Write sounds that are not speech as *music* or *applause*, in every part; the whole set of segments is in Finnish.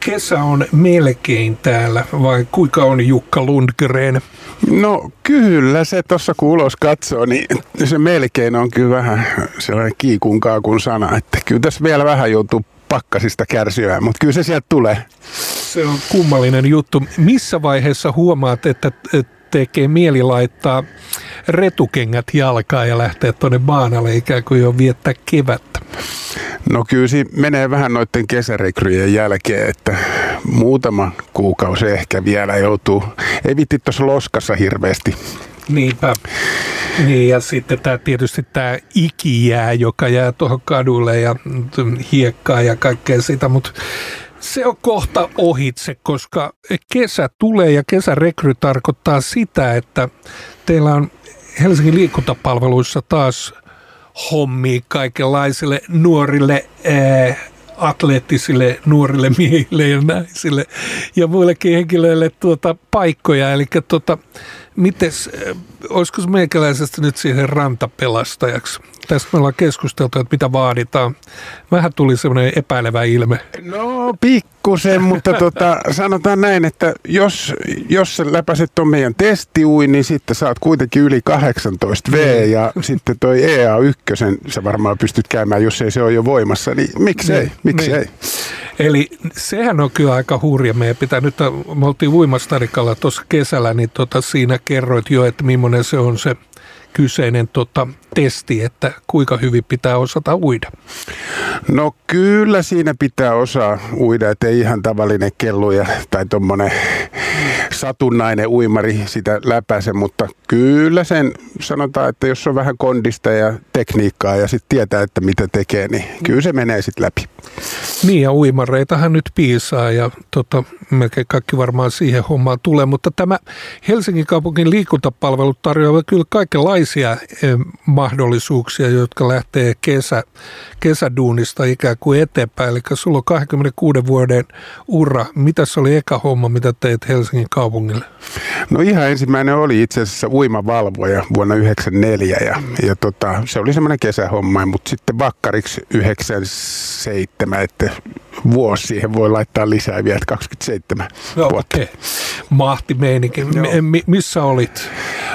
Kesä on melkein täällä, vai kuinka on Jukka Lundgren? No kyllä se tuossa kun ulos katsoo, niin se melkein on kyllä vähän sellainen kiikun kaakun sana, että kyllä tässä vielä vähän joutuu pakkasista kärsiä, mutta kyllä se sieltä tulee. Se on kummallinen juttu. Missä vaiheessa huomaat, että tekee mieli laittaa retukengät jalkaan ja lähteä tuonne baanalle ikään kuin jo viettää kevättä? No kyllä siinä menee vähän noiden kesärekryjen jälkeen, että muutama kuukausi ehkä vielä joutuu. Ei vitti tuossa loskassa hirveästi. Niinpä. Niin ja sitten tämä tietysti tämä ikijää, joka jää tuohon kadulle ja hiekkaa ja kaikkea sitä, mutta se on kohta ohitse, koska kesä tulee ja kesärekry tarkoittaa sitä, että teillä on Helsingin liikuntapalveluissa taas hommi kaikenlaisille nuorille ää, atleettisille nuorille miehille ja naisille ja muillekin henkilöille tuota paikkoja. Eli tuota, mites, olisiko meikäläisestä nyt siihen rantapelastajaksi? Tästä me ollaan keskusteltu, että mitä vaaditaan. Vähän tuli semmoinen epäilevä ilme. No pikkusen, mutta tota, sanotaan näin, että jos, jos sä läpäiset on meidän testiui, niin sitten saat kuitenkin yli 18 V niin. ja sitten toi EA1 sä varmaan pystyt käymään, jos ei se ole jo voimassa, niin miksei, niin, miksei. Niin. Eli sehän on kyllä aika hurja. Meidän pitää nyt, me oltiin uimastarikalla tuossa kesällä, niin tota, siinä kerroit jo, että millainen se on se kyseinen tota, testi, että kuinka hyvin pitää osata uida? No kyllä siinä pitää osaa uida, että ei ihan tavallinen kelluja tai tuommoinen satunnainen uimari sitä läpäise, mutta kyllä sen sanotaan, että jos on vähän kondista ja tekniikkaa ja sitten tietää, että mitä tekee, niin kyllä se menee sitten läpi. Niin ja uimareitahan nyt piisaa ja tota, melkein kaikki varmaan siihen hommaan tulee, mutta tämä Helsingin kaupungin liikuntapalvelut tarjoavat kyllä kaikenlaisia eh, mahdollisuuksia, jotka lähtee kesä, kesäduunista ikään kuin eteenpäin. Eli sulla on 26 vuoden ura. Mitä se oli eka homma, mitä teit Helsingin kaupungille? No ihan ensimmäinen oli itse asiassa uimavalvoja vuonna 1994 ja, ja tota, se oli semmoinen kesähomma, mutta sitten vakkariksi 97, että vuosi siihen voi laittaa lisää vielä 27 no, vuotta. Okay. Mahti meininki. M- missä olit?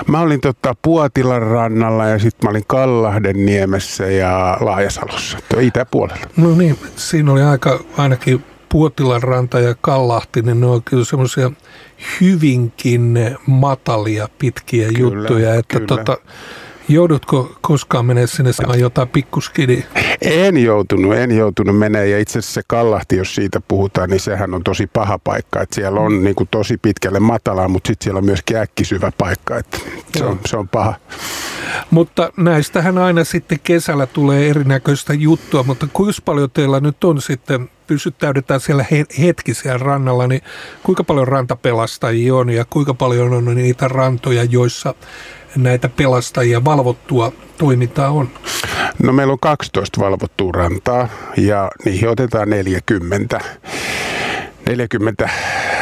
Mä olin tota Puotilan rannalla ja sitten mä olin Kallahden niemessä ja Laajasalossa, itäpuolella. No niin, siinä oli aika ainakin Puotilan ranta ja Kallahti, niin ne on kyllä semmoisia hyvinkin matalia, pitkiä kyllä, juttuja. Että kyllä. Tota, Joudutko koskaan menee sinne saamaan jotain pikkuskidiä? En joutunut, en joutunut menee ja itse asiassa se Kallahti, jos siitä puhutaan, niin sehän on tosi paha paikka. Että siellä on niin kuin tosi pitkälle matalaa, mutta sitten siellä on myös äkkisyvä paikka, että se on, se on paha. Mutta näistähän aina sitten kesällä tulee erinäköistä juttua, mutta kuinka paljon teillä nyt on sitten pysyttäydetään siellä hetki siellä rannalla, niin kuinka paljon rantapelastajia on ja kuinka paljon on niitä rantoja, joissa näitä pelastajia valvottua toimintaa on? No meillä on 12 valvottua rantaa ja niihin otetaan 40. 40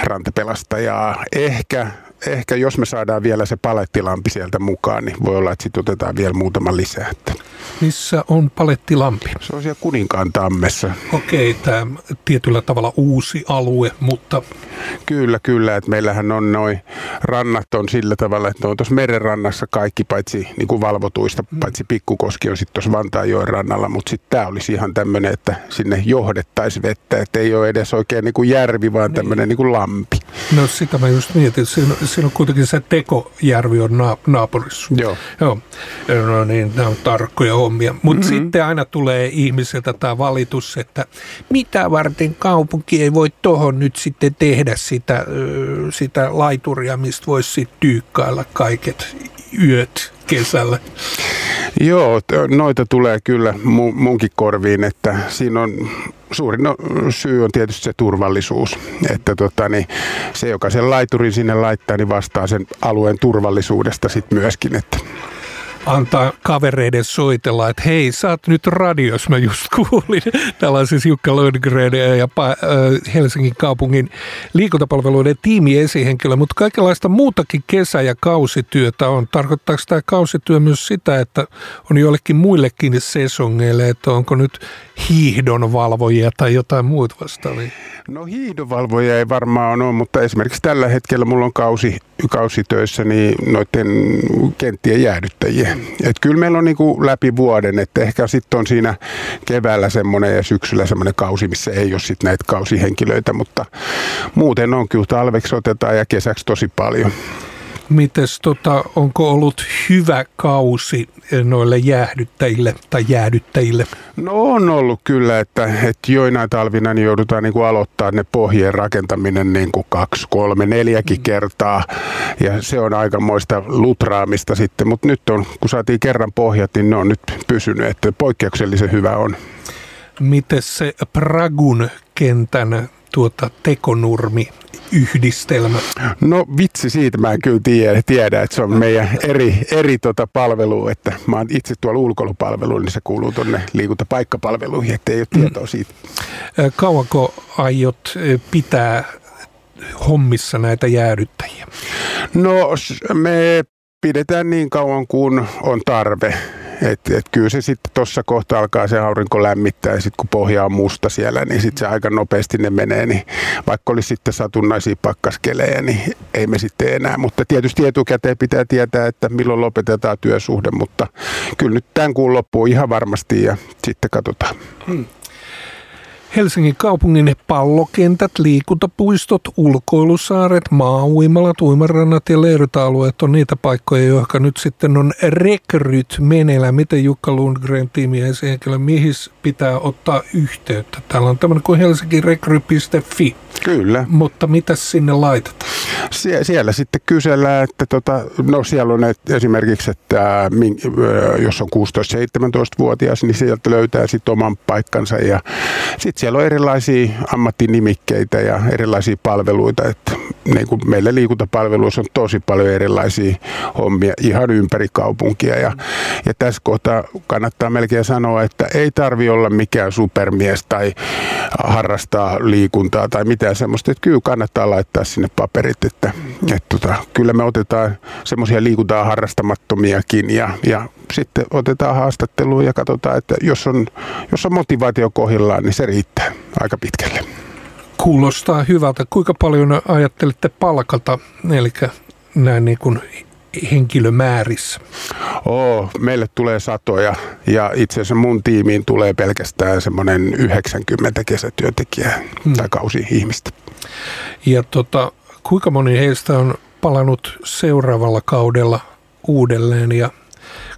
rantapelastajaa. Ehkä ehkä jos me saadaan vielä se palettilampi sieltä mukaan, niin voi olla, että sitten otetaan vielä muutama lisää. Että. Missä on palettilampi? Se on siellä Kuninkaan tammessa. Okei, tämä tietyllä tavalla uusi alue, mutta... Kyllä, kyllä. Että meillähän on noin rannat on sillä tavalla, että on tuossa merenrannassa kaikki paitsi niin kuin valvotuista, mm. paitsi Pikkukoski on sitten tuossa Vantaanjoen rannalla, mutta sitten tämä olisi ihan tämmöinen, että sinne johdettaisiin vettä, että ei ole edes oikein niin kuin järvi, vaan tämmöinen niin. niin lampi. No sitä mä just mietin, siinä, siinä on kuitenkin se Tekojärvi on naapurissa. Joo. Joo. No niin, nämä on tarkkoja hommia. Mutta mm-hmm. sitten aina tulee ihmiseltä tämä valitus, että mitä varten kaupunki ei voi tuohon nyt sitten tehdä sitä, sitä laituria, mistä voisi sitten tyykkailla kaiket yöt kesällä. Joo, noita tulee kyllä munkin korviin, että siinä on suurin no, syy on tietysti se turvallisuus. Että tota, niin se, joka sen laiturin sinne laittaa, niin vastaa sen alueen turvallisuudesta sitten myöskin. Että. Antaa kavereiden soitella, että hei, sä oot nyt radios, mä just *laughs* kuulin. On siis Jukka Lundgren ja Helsingin kaupungin liikuntapalveluiden tiimiesihenkilö, mutta kaikenlaista muutakin kesä- ja kausityötä on. Tarkoittaako tämä kausityö myös sitä, että on joillekin muillekin sesongeille, että onko nyt hiihdonvalvojia tai jotain muuta vastaavia? No hiihdonvalvoja ei varmaan ole, mutta esimerkiksi tällä hetkellä mulla on kausi, kausitöissä niin noiden kenttien jäädyttäjiä. Et kyllä meillä on niinku läpi vuoden, että ehkä sitten on siinä keväällä semmoinen ja syksyllä semmoinen kausi, missä ei ole sitten näitä kausihenkilöitä, mutta muuten on kyllä talveksi otetaan ja kesäksi tosi paljon. Mites, tota, onko ollut hyvä kausi noille jäähdyttäjille tai jäädyttäjille? No on ollut kyllä, että, että joinain talvina niin joudutaan niin kuin aloittaa ne pohjien rakentaminen niin kuin kaksi, kolme, neljäkin mm. kertaa. Ja se on aikamoista lutraamista sitten, mutta nyt on, kun saatiin kerran pohjat, niin ne on nyt pysynyt, että poikkeuksellisen hyvä on. Miten se Pragun kentän tuota tekonurmi yhdistelmä? No vitsi, siitä mä kyllä tiedä, tiedä että se on meidän eri, eri tota palvelu, että mä oon itse tuolla ulkoilupalvelu, niin se kuuluu tuonne liikuntapaikkapalveluihin, ettei ole tietoa siitä. Kauanko aiot pitää hommissa näitä jäädyttäjiä? No me pidetään niin kauan kuin on tarve. Et, et kyllä se sitten tuossa kohta alkaa se aurinko lämmittää ja sitten kun pohja on musta siellä, niin sitten se aika nopeasti ne menee. Niin vaikka olisi sitten satunnaisia pakkaskelejä, niin ei me sitten enää. Mutta tietysti etukäteen pitää tietää, että milloin lopetetaan työsuhde, mutta kyllä nyt tämän kuun loppuu ihan varmasti ja sitten katsotaan. Hmm. Helsingin kaupungin pallokentät, liikuntapuistot, ulkoilusaaret, maauimalat, uimarannat ja leirrytalueet on niitä paikkoja, jotka nyt sitten on rekryt meneillään. Miten Jukka Lundgren tiimi ja henkilö, mihin pitää ottaa yhteyttä? Täällä on tämmöinen kuin helsinkirekry.fi. Kyllä. Mutta mitä sinne laitetaan? Sie- siellä sitten kysellään, että tota, no siellä on esimerkiksi, että jos on 16-17-vuotias, niin sieltä löytää sitten oman paikkansa ja sitten siellä on erilaisia ammattinimikkeitä ja erilaisia palveluita, että niin kuin meillä liikuntapalveluissa on tosi paljon erilaisia hommia ihan ympäri kaupunkia ja, ja tässä kohtaa kannattaa melkein sanoa, että ei tarvi olla mikään supermies tai harrastaa liikuntaa tai mitään semmoista, että kyllä kannattaa laittaa sinne paperit, että, että tota, kyllä me otetaan semmoisia liikuntaa harrastamattomiakin ja, ja sitten otetaan haastatteluun ja katsotaan, että jos on, jos on motivaatio kohdillaan, niin se riittää aika pitkälle. Kuulostaa hyvältä. Kuinka paljon ajattelitte palkata, eli näin niin kuin henkilömäärissä? Oo, meille tulee satoja ja itse asiassa mun tiimiin tulee pelkästään semmoinen 90 kesätyöntekijää hmm. tai kausi-ihmistä. Ja tota, kuinka moni heistä on palannut seuraavalla kaudella uudelleen ja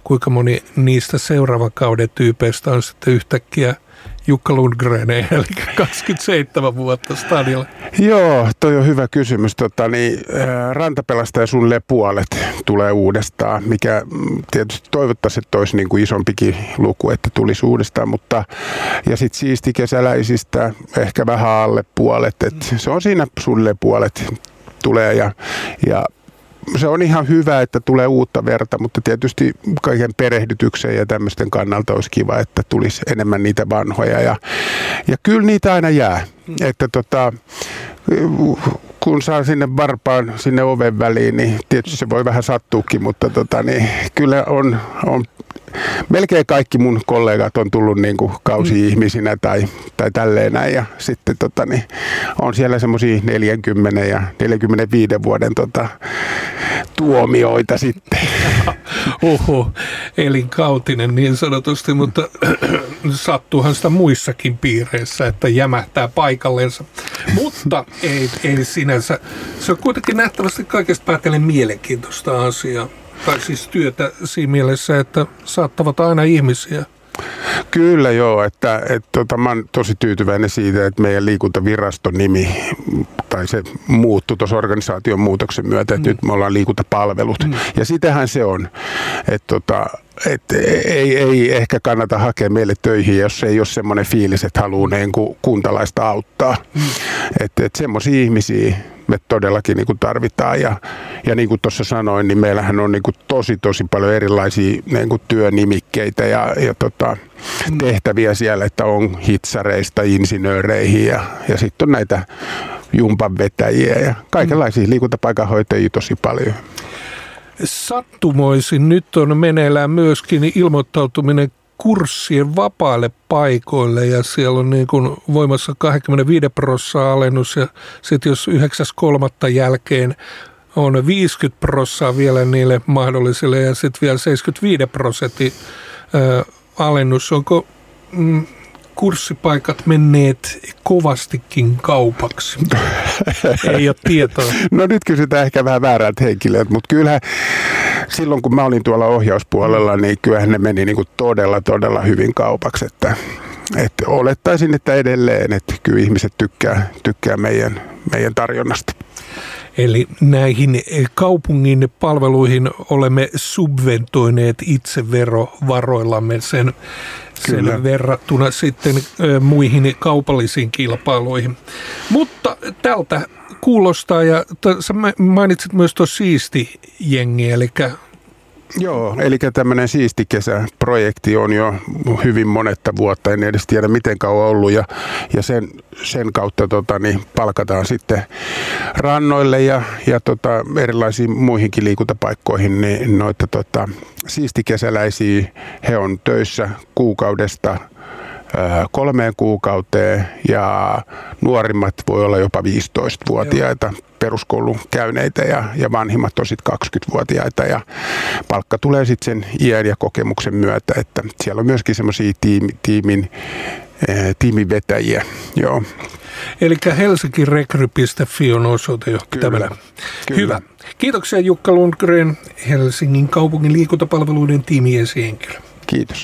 kuinka moni niistä seuraavan kauden tyypeistä on sitten yhtäkkiä Jukka Lundgren, eli 27 vuotta stadilla? Joo, toi on hyvä kysymys. Tota, niin, rantapelastaja sulle puolet tulee uudestaan, mikä mm, tietysti toivottaisiin, että olisi niin kuin isompikin luku, että tulisi uudestaan, mutta ja sitten siisti kesäläisistä ehkä vähän alle puolet, että se on siinä sulle puolet tulee ja, ja se on ihan hyvä, että tulee uutta verta, mutta tietysti kaiken perehdytyksen ja tämmöisten kannalta olisi kiva, että tulisi enemmän niitä vanhoja. Ja, ja kyllä niitä aina jää. Että tota, kun saa sinne varpaan sinne oven väliin, niin tietysti se voi vähän sattuukin, mutta tota, niin, kyllä on, on melkein kaikki mun kollegat on tullut niin kuin kausi-ihmisinä tai, tai tälleen näin. Ja sitten tota, niin, on siellä semmoisia 40 ja 45 vuoden tota, tuomioita sitten. *laughs* Oho, elinkautinen niin sanotusti, mutta *clears throat* sattuuhan sitä muissakin piireissä, että jämähtää paikallensa. Mutta ei, ei sinänsä. Se on kuitenkin nähtävästi kaikesta päätellen mielenkiintoista asiaa. Tai siis työtä siinä mielessä, että saattavat aina ihmisiä. Kyllä joo, että, että tota, mä oon tosi tyytyväinen siitä, että meidän liikuntaviraston nimi tai se muuttui tuossa organisaation muutoksen myötä, että mm. nyt me ollaan liikuntapalvelut. Mm. Ja sitähän se on, että tota, et ei, ei ehkä kannata hakea meille töihin, jos ei ole semmoinen fiilis, että haluaa niin kuin kuntalaista auttaa. Mm. Että et semmoisia ihmisiä me todellakin niin kuin tarvitaan ja, ja niin kuin tuossa sanoin, niin meillähän on niin kuin tosi tosi paljon erilaisia niin kuin työnimikkeitä ja, ja tota, mm. tehtäviä siellä, että on hitsareista insinööreihin ja, ja sitten on näitä jumpan vetäjiä ja kaikenlaisia liikuntapaikanhoitajia tosi paljon. Sattumoisin nyt on meneillään myöskin ilmoittautuminen kurssien vapaille paikoille ja siellä on niin kuin voimassa 25 prosenttia alennus ja sitten jos 9.3. jälkeen on 50 prosenttia vielä niille mahdollisille ja sitten vielä 75 prosentin alennus. Onko mm, kurssipaikat menneet kovastikin kaupaksi? *laughs* Ei ole tietoa. No nyt kysytään ehkä vähän väärältä henkilöt, mutta kyllähän silloin kun mä olin tuolla ohjauspuolella, niin kyllähän ne meni niin kuin todella, todella hyvin kaupaksi. Että, että olettaisin, että edelleen, että kyllä ihmiset tykkää, tykkää meidän, meidän tarjonnasta. Eli näihin kaupungin palveluihin olemme subventoineet itse verovaroillamme sen, sen verrattuna sitten muihin kaupallisiin kilpailuihin. Mutta tältä kuulostaa, ja sä mainitsit myös tuossa siisti jengi, eli Joo, eli tämmöinen siisti kesäprojekti on jo hyvin monetta vuotta, en edes tiedä miten kauan ollut ja, ja sen, sen kautta tota, niin palkataan sitten rannoille ja, ja tota, erilaisiin muihinkin liikuntapaikkoihin niin noita tota, siistikesäläisiä, he on töissä kuukaudesta kolmeen kuukauteen ja nuorimmat voi olla jopa 15-vuotiaita Joo. peruskoulun käyneitä ja, ja vanhimmat on sitten 20-vuotiaita ja palkka tulee sitten sen iän ja kokemuksen myötä, että siellä on myöskin semmoisia tiimi, tiimin, tiimin vetäjiä. Joo. Eli helsinkirekry.fi on osoite jo Kyllä. Hyvä. Kiitoksia Jukka Lundgren, Helsingin kaupungin liikuntapalveluiden tiimiesihenkilö. Kiitos.